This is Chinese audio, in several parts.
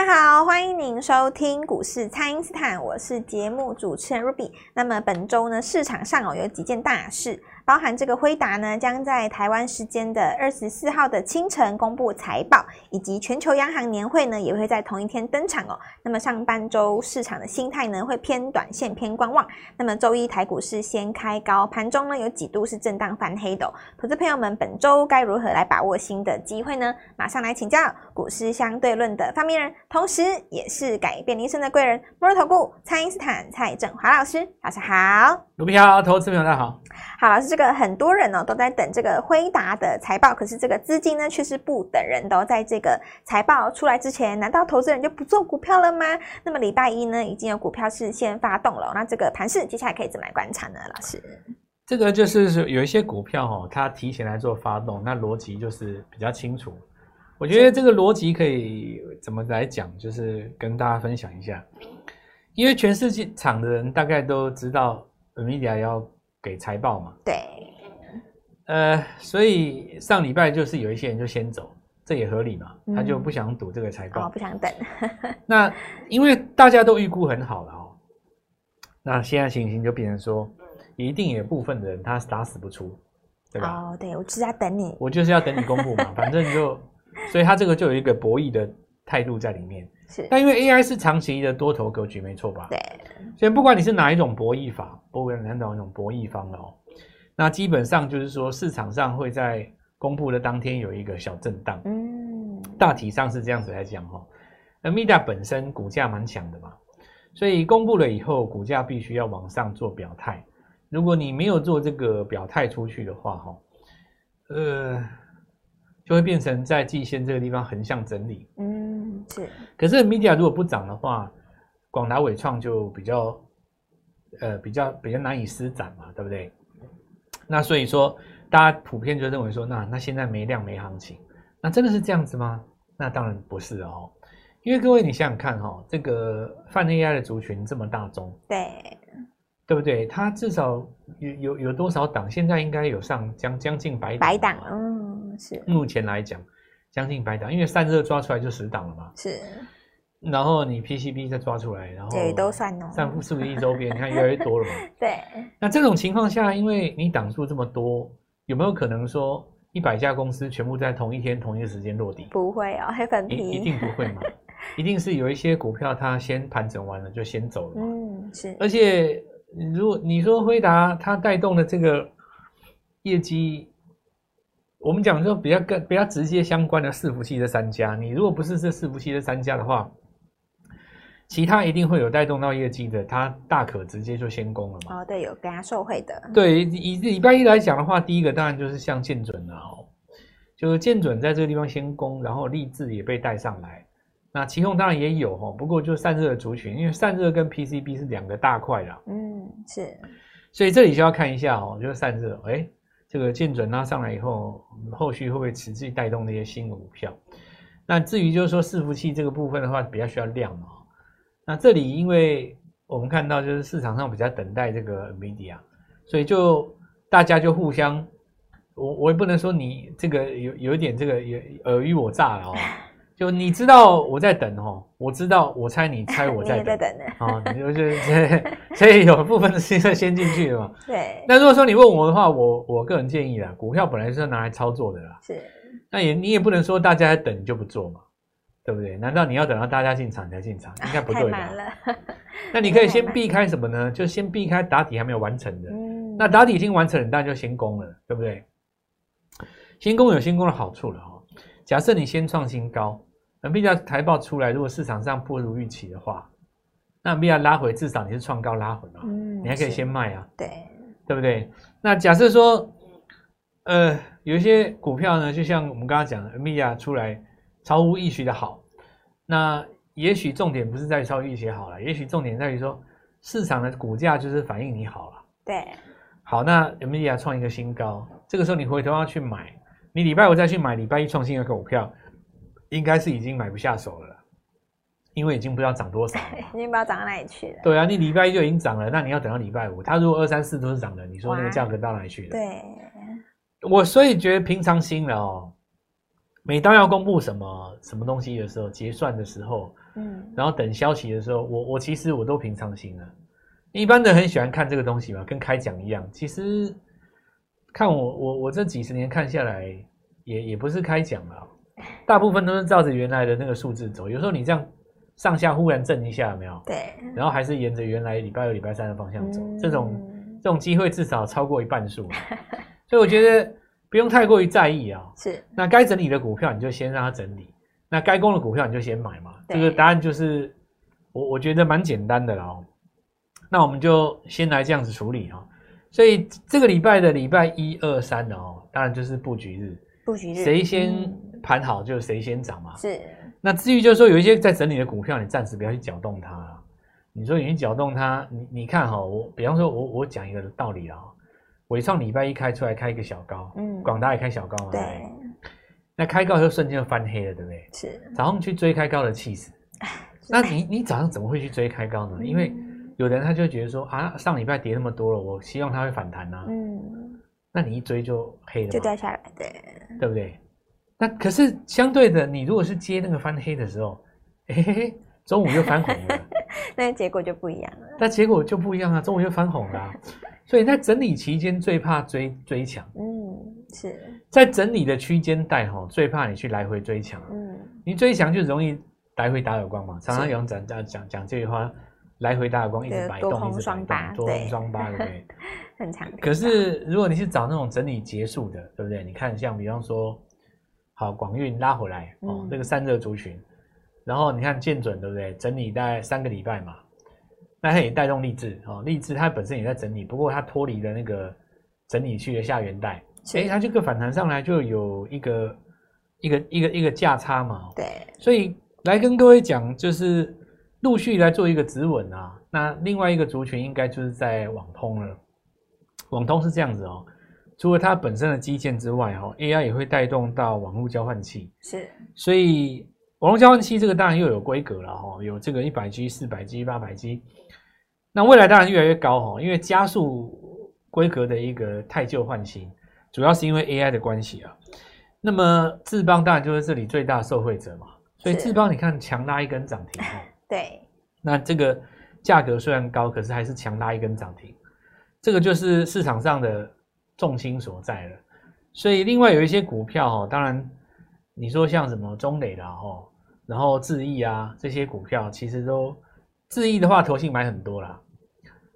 大家好，欢迎您收听股市蔡因斯坦，我是节目主持人 Ruby。那么本周呢，市场上哦有几件大事。包含这个辉达呢，将在台湾时间的二十四号的清晨公布财报，以及全球央行年会呢，也会在同一天登场哦。那么上半周市场的心态呢，会偏短线偏观望。那么周一台股市先开高，盘中呢有几度是震荡翻黑的哦。投资朋友们，本周该如何来把握新的机会呢？马上来请教股市相对论的发明人，同时也是改变人生的贵人——摩尔投顾蔡因斯坦蔡振华老师，老师好。卢比好，投资朋友大家好。好，老师这个。很多人呢都在等这个辉达的财报，可是这个资金呢却是不等人的，在这个财报出来之前，难道投资人就不做股票了吗？那么礼拜一呢已经有股票是先发动了，那这个盘势接下来可以怎么来观察呢？老师，这个就是有一些股票哦，它提前来做发动，那逻辑就是比较清楚。我觉得这个逻辑可以怎么来讲，就是跟大家分享一下，因为全世界场的人大概都知道 NVIDIA 要给财报嘛，对。呃，所以上礼拜就是有一些人就先走，这也合理嘛，他就不想赌这个财报，不想等。那因为大家都预估很好了哦，那现在情形就变成说，一定有部分的人他打死不出，对吧？哦，对，我就是要等你，我就是要等你公布嘛，反正就，所以他这个就有一个博弈的态度在里面。是，但因为 AI 是长期的多头格局，没错吧？对，所以不管你是哪一种博弈法，不管哪种博弈方了哦。那基本上就是说，市场上会在公布的当天有一个小震荡，嗯，大体上是这样子来讲哈。那 Mida 本身股价蛮强的嘛，所以公布了以后，股价必须要往上做表态。如果你没有做这个表态出去的话，哈，呃，就会变成在季线这个地方横向整理，嗯，是。可是 media 如果不涨的话，广达伟创就比较，呃，比较比较难以施展嘛，对不对？那所以说，大家普遍就认为说，那那现在没量没行情，那真的是这样子吗？那当然不是哦，因为各位你想想看哈、哦，这个泛 AI 的族群这么大宗，对，对不对？它至少有有有多少档？现在应该有上将将近百档，百档，嗯，是。目前来讲，将近百档，因为散热抓出来就十档了嘛，是。然后你 PCB 再抓出来，然后对都算哦，散四个亿周边，你看越来越多了嘛。对。那这种情况下，因为你档数这么多，有没有可能说一百家公司全部在同一天同一个时间落地？不会哦，黑粉一定不会嘛，一定是有一些股票它先盘整完了就先走了嘛。嗯，是。而且如果你说辉达它带动的这个业绩，我们讲说比较更比较直接相关的伺服器这三家，你如果不是这伺服器这三家的话。其他一定会有带动到业绩的，它大可直接就先攻了嘛。哦，对，有跟它受惠的。对，以礼拜一来讲的话，第一个当然就是像建准了哦，就是建准在这个地方先攻，然后立志也被带上来。那奇鋐当然也有哦，不过就散热的族群，因为散热跟 PCB 是两个大块啦。嗯，是。所以这里就要看一下哦，就是散热，哎，这个建准拉上来以后，后续会不会持续带动那些新的股票？那至于就是说伺服器这个部分的话，比较需要量嘛。那这里，因为我们看到就是市场上比较等待这个 NVIDIA，所以就大家就互相，我我也不能说你这个有有一点这个有尔虞我诈了哦，就你知道我在等哦，我知道我猜你猜我在 等，在等呢，啊，你就是 所以有部分的是先进去了嘛。对。那如果说你问我的话，我我个人建议啦，股票本来是要拿来操作的啦，是。那也你也不能说大家在等就不做嘛。对不对？难道你要等到大家进场才进场？应该不对吧？太慢了。那你可以先避开什么呢？就先避开打底还没有完成的。嗯。那打底已经完成了，当然就先攻了，对不对？先攻有先攻的好处了哈。假设你先创新高，NVIDIA 财报出来，如果市场上不如预期的话，那 NVIDIA 拉回，至少你是创高拉回嘛。嗯。你还可以先卖啊。对。对不对？那假设说，呃，有一些股票呢，就像我们刚刚讲的，NVIDIA 出来。超乎预期的好，那也许重点不是在于超预期好了，也许重点在于说市场的股价就是反映你好了。对，好，那 NVIDIA 创一个新高，这个时候你回头要去买，你礼拜五再去买礼拜一创新的股票，应该是已经买不下手了，因为已经不知道涨多少了，已经不知道涨到哪里去了。对啊，你礼拜一就已经涨了，那你要等到礼拜五，它如果二三四都是涨的，你说那个价格到哪里去了？对，我所以觉得平常心了哦。每当要公布什么什么东西的时候，结算的时候，嗯，然后等消息的时候，我我其实我都平常心了。一般的很喜欢看这个东西嘛，跟开讲一样。其实看我我我这几十年看下来，也也不是开讲了，大部分都是照着原来的那个数字走。有时候你这样上下忽然震一下，有没有？对。然后还是沿着原来礼拜二、礼拜三的方向走，嗯、这种这种机会至少超过一半数。所以我觉得不用太过于在意啊。是。那该整理的股票，你就先让它整理；那该攻的股票，你就先买嘛。这个答案就是我我觉得蛮简单的啦。那我们就先来这样子处理哈，所以这个礼拜的礼拜一二三的哦，当然就是布局日，布局日谁先盘好就是谁先涨嘛。是。那至于就是说有一些在整理的股票，你暂时不要去搅动它。你说你去搅动它，你你看哈，我比方说我我讲一个道理啊，纬创礼拜一开出来开一个小高，嗯，广达也开小高嘛，对。那开高就瞬间就翻黑了，对不对？是。早上去追开高的气势，那你你早上怎么会去追开高呢？因为有的人他就觉得说啊，上礼拜跌那么多了，我希望它会反弹呐、啊。嗯，那你一追就黑了，就掉下来，对，对不对？那可是相对的，你如果是接那个翻黑的时候，嘿嘿嘿，中午又翻红了，那结果就不一样了。那结果就不一样啊，中午又翻红了、啊。所以在整理期间最怕追追强，嗯，是在整理的区间带吼，最怕你去来回追强，嗯，你追强就容易来回打耳光嘛。常常有人讲讲讲讲这句话。来回打耳光，一直摆动，一直摆动，多空双八，对不对？很强。可是如果你是找那种整理结束的，对不对？你看，像比方说，好广运拉回来哦，那个散热族群，然后你看建准，对不对？整理大概三个礼拜嘛，那它也带动励志哦，励志它本身也在整理，不过它脱离了那个整理区的下缘带，哎，它这个反弹上来就有一个一个一个一个价差嘛，对。所以来跟各位讲，就是。陆续来做一个止稳啊，那另外一个族群应该就是在网通了。网通是这样子哦，除了它本身的基建之外，哈，AI 也会带动到网络交换器。是，所以网络交换器这个当然又有规格了哈，有这个一百 G、四百 G、八百 G。那未来当然越来越高哈，因为加速规格的一个太旧换新，主要是因为 AI 的关系啊。那么智邦当然就是这里最大受惠者嘛，所以智邦你看强拉一根涨停哈。对，那这个价格虽然高，可是还是强拉一根涨停，这个就是市场上的重心所在了。所以另外有一些股票哈，当然你说像什么中磊啦哈，然后智易啊这些股票，其实都智易的话，投信买很多啦。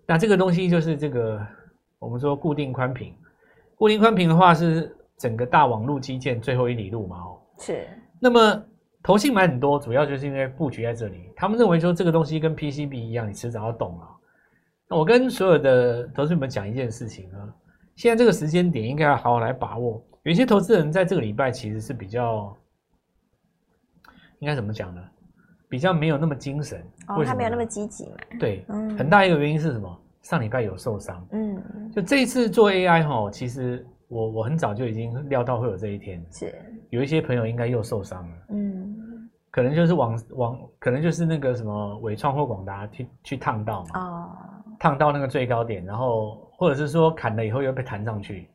那这个东西就是这个我们说固定宽频，固定宽频的话是整个大网络基建最后一里路嘛哦。是。那么。投信买很多，主要就是因为布局在这里。他们认为说这个东西跟 PCB 一样，你迟早要懂了。那我跟所有的投资者们讲一件事情啊，现在这个时间点应该要好好来把握。有一些投资人在这个礼拜其实是比较，应该怎么讲呢？比较没有那么精神。哦，他没有那么积极嘛？对，嗯，很大一个原因是什么？上礼拜有受伤。嗯，就这一次做 AI 哈，其实。我我很早就已经料到会有这一天，是有一些朋友应该又受伤了，嗯，可能就是往往可能就是那个什么伟创或广达去去烫到嘛，哦，烫到那个最高点，然后或者是说砍了以后又被弹上去，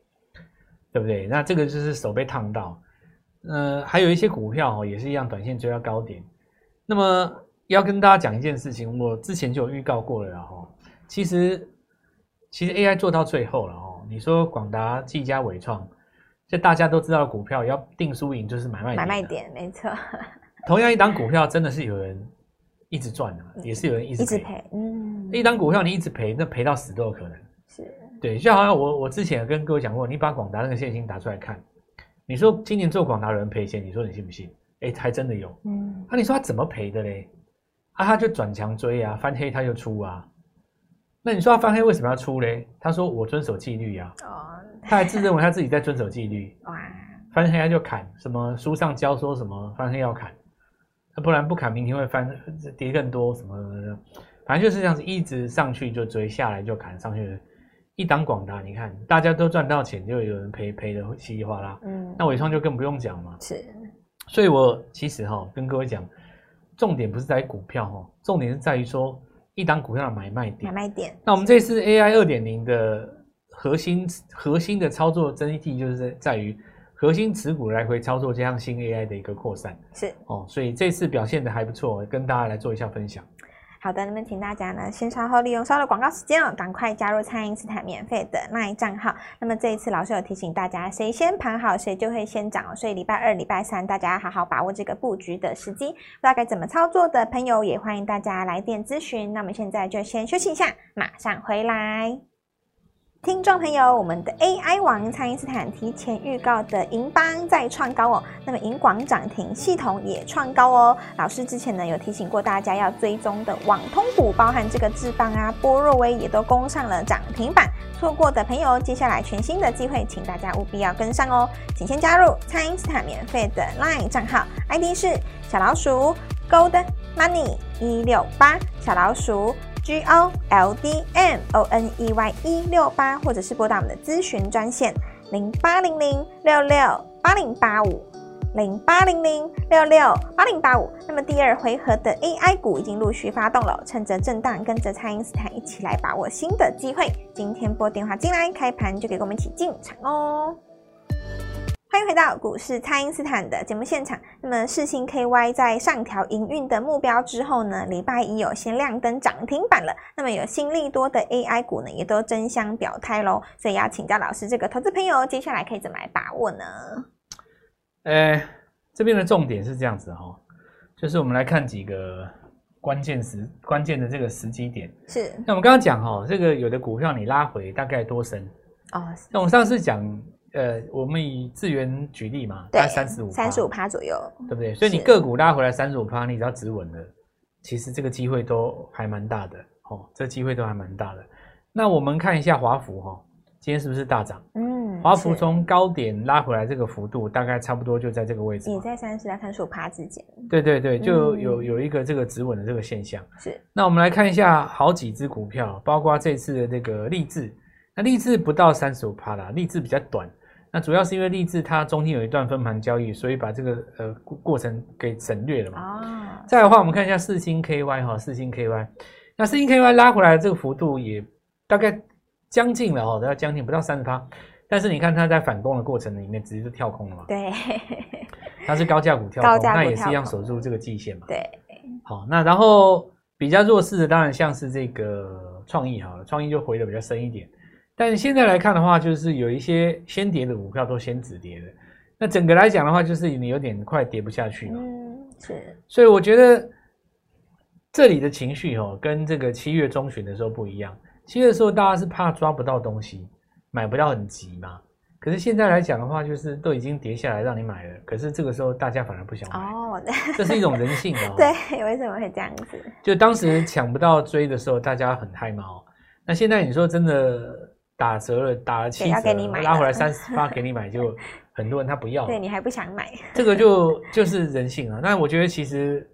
对不对？那这个就是手被烫到，呃，还有一些股票哦也是一样，短线追到高点。那么要跟大家讲一件事情，我之前就有预告过了哈，其实其实 AI 做到最后了哦。你说广达、技嘉、伟创，这大家都知道的股票要定输赢，就是买卖点。买卖点，没错。同样一档股票，真的是有人一直赚的，也是有人一直赔。嗯，一张股票你一直赔，那赔到死都有可能。是，对，就好像我我之前有跟各位讲过，你把广达那个线型打出来看，你说今年做广达有人赔钱，你说你信不信？哎，还真的有。嗯，啊，你说他怎么赔的嘞？啊，他就转强追啊，翻黑他就出啊。那你说他翻黑为什么要出嘞？他说我遵守纪律呀。哦，他还自认为他自己在遵守纪律。哇，翻黑他就砍，什么书上教说什么翻黑要砍，不然不砍明天会翻跌更多什么，反正就是这样子，一直上去就追，下来就砍，上去一档广达，你看大家都赚到钱，就有人赔赔的稀里哗啦。嗯，那伟创就更不用讲嘛。是，所以我其实哈跟各位讲，重点不是在于股票哈，重点是在于说。一档股票的买卖点，买卖点。那我们这次 AI 二点零的核心核心的操作真谛，就是在在于核心持股来回操作，加上新 AI 的一个扩散，是哦，所以这次表现的还不错，跟大家来做一下分享。好的，那么请大家呢，先稍后利用稍后的广告时间哦，赶快加入蔡因斯坦免费的 LINE 账号。那么这一次老师有提醒大家，谁先盘好，谁就会先涨哦。所以礼拜二、礼拜三大家好好把握这个布局的时机。不知道该怎么操作的朋友，也欢迎大家来电咨询。那么现在就先休息一下，马上回来。听众朋友，我们的 AI 王蔡因斯坦提前预告的银邦再创高哦，那么银广涨停，系统也创高哦。老师之前呢有提醒过大家要追踪的网通股，包含这个智邦啊、波若威也都攻上了涨停板。错过的朋友，接下来全新的机会，请大家务必要跟上哦。请先加入蔡因斯坦免费的 LINE 账号，ID 是小老鼠 Gold Money 一六八小老鼠。G O L D M O N E Y 一六八，或者是拨打我们的咨询专线零八零零六六八零八五零八零零六六八零八五。那么第二回合的 AI 股已经陆续发动了，趁着震荡，跟着蔡因斯坦一起来把握新的机会。今天拨电话进来，开盘就给我们一起进场哦。欢迎回到股市，蔡因斯坦的节目现场。那么世星 KY 在上调营运的目标之后呢，礼拜一有先亮灯涨停板了。那么有新利多的 AI 股呢，也都争相表态喽。所以要请教老师，这个投资朋友接下来可以怎么来把握呢？呃，这边的重点是这样子哈、哦，就是我们来看几个关键时关键的这个时机点。是。那我们刚刚讲哈、哦，这个有的股票你拉回大概多深？哦。那我们上次讲。呃，我们以智源举例嘛，大概三十五，三十五趴左右，对不对？所以你个股拉回来三十五趴，你只要止稳了，其实这个机会都还蛮大的，哦，这个机会都还蛮大的。那我们看一下华孚哈，今天是不是大涨？嗯，华孚从高点拉回来，这个幅度大概差不多就在这个位置，也在三十到三十五趴之间。对对对，就有有一个这个止稳的这个现象。是。那我们来看一下好几只股票，包括这次的这个励志，那励志不到三十五趴啦，励志比较短。那主要是因为立志它中间有一段分盘交易，所以把这个呃过程给省略了嘛。啊。再来的话，我们看一下四星 KY 哈，四星 KY，那四星 KY 拉回来的这个幅度也大概将近了哦，都要将近不到三十趴。但是你看它在反攻的过程里面，直接就跳空了嘛。对。它是高价股跳空，那也是一样守住这个季线嘛。对。好，那然后比较弱势的当然像是这个创意哈，创意就回的比较深一点。但是现在来看的话，就是有一些先跌的股票都先止跌的。那整个来讲的话，就是你有点快跌不下去了。嗯，是。所以我觉得这里的情绪哦，跟这个七月中旬的时候不一样。七月的时候大家是怕抓不到东西，买不到很急嘛。可是现在来讲的话，就是都已经跌下来让你买了，可是这个时候大家反而不想买。哦，这是一种人性哦。对，为什么会这样子？就当时抢不到追的时候，大家很害怕哦。那现在你说真的？打折了，打了七折，拉回来三十八给你买，就很多人他不要。对，你还不想买，这个就就是人性啊。那我觉得其实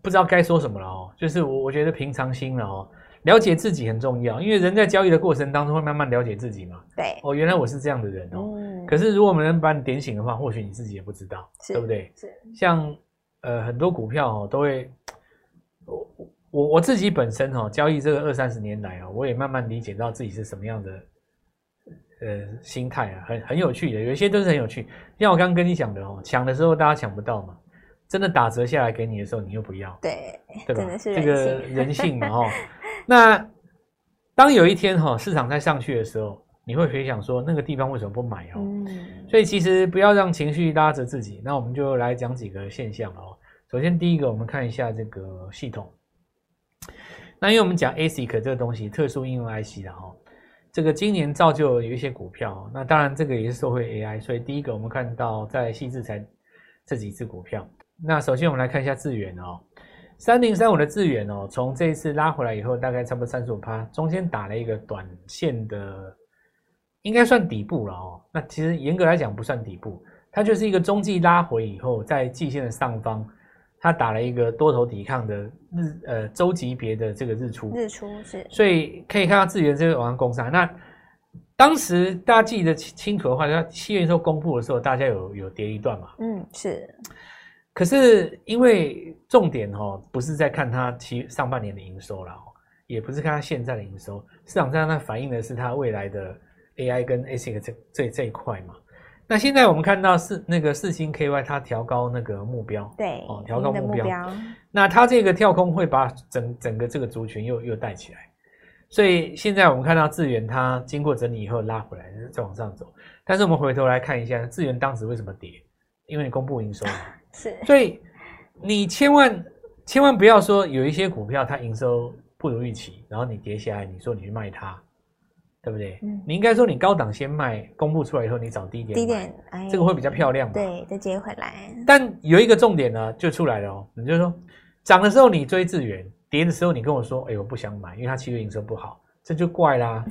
不知道该说什么了哦。就是我我觉得平常心了哦，了解自己很重要，因为人在交易的过程当中会慢慢了解自己嘛。对，哦，原来我是这样的人哦。嗯。可是如果我们能把你点醒的话，或许你自己也不知道，对不对？是。像呃很多股票哦都会。我我我自己本身哈交易这个二三十年来啊，我也慢慢理解到自己是什么样的呃心态啊，很很有趣的，有一些都是很有趣。像我刚刚跟你讲的哦，抢的时候大家抢不到嘛，真的打折下来给你的时候，你又不要，对对吧？真的是这个人性嘛哈。那当有一天哈市场在上去的时候，你会回想说那个地方为什么不买哦？嗯。所以其实不要让情绪拉着自己。那我们就来讲几个现象哦。首先第一个，我们看一下这个系统。那因为我们讲 ASIC 这个东西，特殊应用 IC 的哈，这个今年造就有一些股票，那当然这个也是受惠 AI，所以第一个我们看到在矽智才这几只股票。那首先我们来看一下智远哦，三零三五的智远哦，从这一次拉回来以后，大概差不多三十五趴，中间打了一个短线的，应该算底部了哦。那其实严格来讲不算底部，它就是一个中继拉回以后，在季线的上方。他打了一个多头抵抗的日呃周级别的这个日出，日出是，所以可以看到智源这个往上攻上。那当时大家记得清楚的话，他七月时候公布的时候，大家有有跌一段嘛？嗯，是。可是因为重点哦，不是在看它七上半年的营收了哦，也不是看它现在的营收，市场上它反映的是它未来的 AI 跟 ASIC 这这这一块嘛。那现在我们看到四那个四星 KY 它调高那个目标，对，哦，调高目标。目标那它这个跳空会把整整个这个族群又又带起来，所以现在我们看到智原它经过整理以后拉回来再往上走，但是我们回头来看一下智原当时为什么跌？因为你公布营收嘛，是，所以你千万千万不要说有一些股票它营收不如预期，然后你跌下来，你说你去卖它。对不对？嗯，你应该说你高档先卖，公布出来以后你找低点，低点，哎，这个会比较漂亮嘛。对，再接回来。但有一个重点呢，就出来了哦。你就说涨的时候你追智源，跌的时候你跟我说，哎，我不想买，因为它七月营收不好，这就怪啦。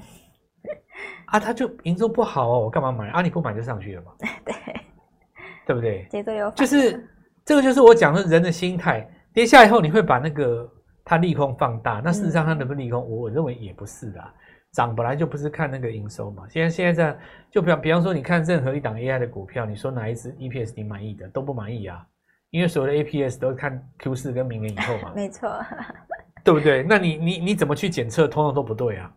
啊，它就营收不好哦，我干嘛买？啊，你不买就上去了嘛。对，对不对？节奏有就是这个，就是我讲的人的心态。跌下以后你会把那个它利空放大，那事实上它能不能利空？我我认为也不是的。涨本来就不是看那个营收嘛，现在现在这样，就比方比方说，你看任何一档 AI 的股票，你说哪一只 EPS 你满意的都不满意啊，因为所有的 EPS 都是看 Q 四跟明年以后嘛，没错，对不对？那你你你怎么去检测，通通都不对啊。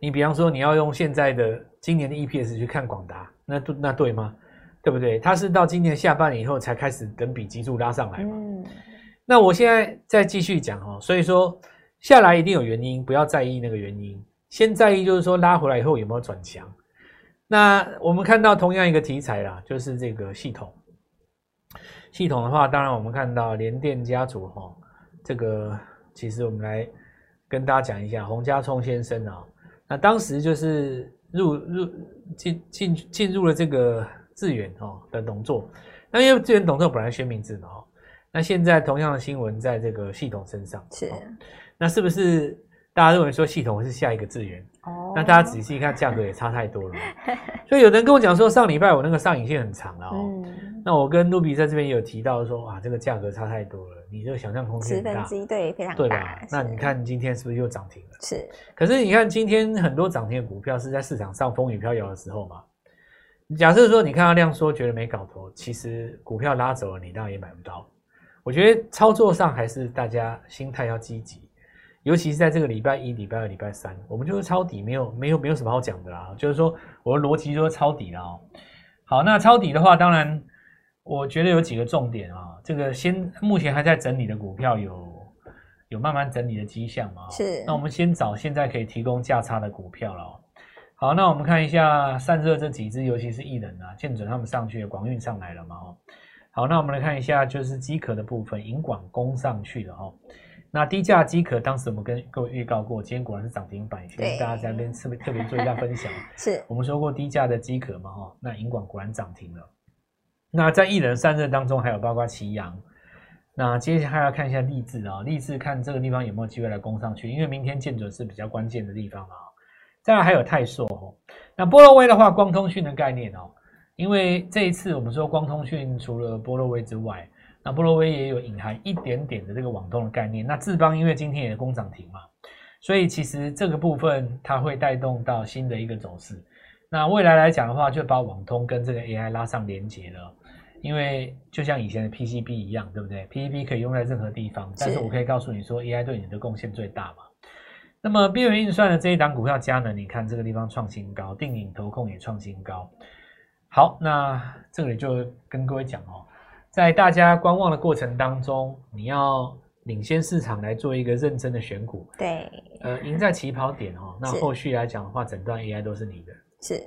你比方说你要用现在的今年的 EPS 去看广达，那对那对吗？对不对？它是到今年下半年以后才开始等比基数拉上来嘛。嗯，那我现在再继续讲哦，所以说。下来一定有原因，不要在意那个原因，先在意就是说拉回来以后有没有转强。那我们看到同样一个题材啦，就是这个系统。系统的话，当然我们看到联电家族哈，这个其实我们来跟大家讲一下洪家聪先生啊，那当时就是入入进进进入了这个智远哦的董座，那因为智远董座本来宣名字的哦，那现在同样的新闻在这个系统身上是。那是不是大家认为说系统是下一个资源？哦，那大家仔细一看，价格也差太多了。所以有人跟我讲说，上礼拜我那个上影线很长了哦。嗯。那我跟卢比在这边也有提到说，哇，这个价格差太多了，你这个想象空间大。十分之一，对，非常大。对吧？那你看今天是不是又涨停了？是。可是你看今天很多涨停的股票是在市场上风雨飘摇的时候嘛。假设说你看到量缩，觉得没搞头，其实股票拉走了，你当然也买不到。我觉得操作上还是大家心态要积极。尤其是在这个礼拜一、礼拜二、礼拜三，我们就是抄底，没有、没有、没有什么好讲的啦。就是说，我的逻辑就是抄底了哦。好，那抄底的话，当然，我觉得有几个重点啊。这个先目前还在整理的股票有有慢慢整理的迹象嘛？是。那我们先找现在可以提供价差的股票了。好，那我们看一下散热这几只，尤其是艺人啊、建准他们上去了，广运上来了嘛？哦。好，那我们来看一下，就是机壳的部分，银广攻上去了哦。那低价机壳，当时我们跟各位预告过，今天果然是涨停板，跟大家在那边特别特别做一下分享。是我们说过低价的机壳嘛？哈，那银广果然涨停了。那在一人三热当中，还有包括奇阳。那接下来要看一下力智啊，力智看这个地方有没有机会来攻上去，因为明天见准是比较关键的地方啊。再来还有泰硕哦，那波若威的话，光通讯的概念哦，因为这一次我们说光通讯除了波若威之外。那波若威也有隐含一点点的这个网通的概念。那智邦因为今天也攻涨停嘛，所以其实这个部分它会带动到新的一个走势。那未来来讲的话，就把网通跟这个 AI 拉上连接了。因为就像以前的 PCB 一样，对不对？PCB 可以用在任何地方，但是我可以告诉你说，AI 对你的贡献最大嘛。那么边缘运算的这一档股票佳能，你看这个地方创新高，定影投控也创新高。好，那这里就跟各位讲哦。在大家观望的过程当中，你要领先市场来做一个认真的选股，对，呃，赢在起跑点哦。那后续来讲的话，整段 AI 都是你的，是。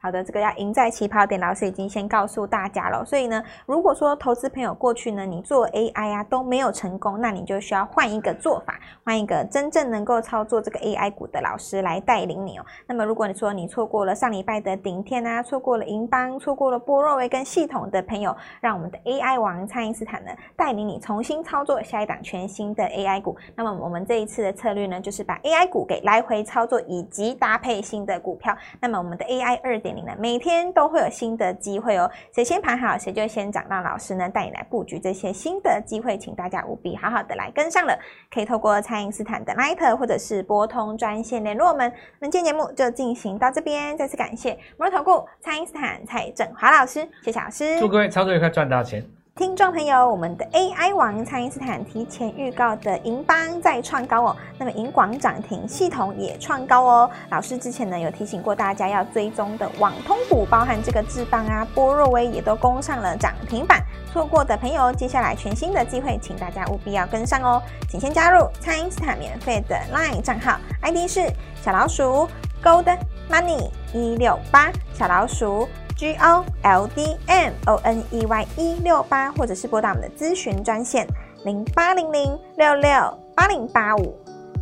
好的，这个要赢在起跑点，老师已经先告诉大家了。所以呢，如果说投资朋友过去呢，你做 AI 啊都没有成功，那你就需要换一个做法，换一个真正能够操作这个 AI 股的老师来带领你哦。那么，如果你说你错过了上礼拜的顶天啊，错过了银邦，错过了波若威跟系统的朋友，让我们的 AI 王蔡因斯坦呢带领你重新操作下一档全新的 AI 股。那么，我们这一次的策略呢，就是把 AI 股给来回操作，以及搭配新的股票。那么，我们的 AI 二每天都会有新的机会哦，谁先盘好，谁就先涨。让老师呢带你来布局这些新的机会，请大家务必好好的来跟上了。可以透过蔡因斯坦的 Line 或者是拨通专线联络我们。那今天节目就进行到这边，再次感谢摩尔投顾蔡因斯坦蔡振华老师，谢谢老师，祝各位操作愉快，赚大钱。听众朋友，我们的 AI 王蔡因斯坦提前预告的银邦再创高哦，那么银广涨停，系统也创高哦。老师之前呢有提醒过大家要追踪的网通股，包含这个智邦啊、波若威也都攻上了涨停板。错过的朋友，接下来全新的机会，请大家务必要跟上哦。请先加入蔡因斯坦免费的 LINE 账号，ID 是小老鼠 Gold Money 一六八小老鼠。G O L D M O N E Y 一六八，或者是拨打我们的咨询专线零八零零六六八零八五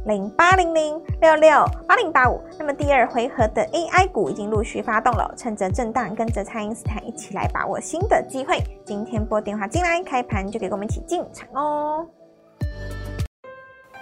零八零零六六八零八五。那么第二回合的 AI 股已经陆续发动了，趁着震荡，跟着蔡因斯坦一起来把握新的机会。今天拨电话进来，开盘就可以跟我们一起进场哦。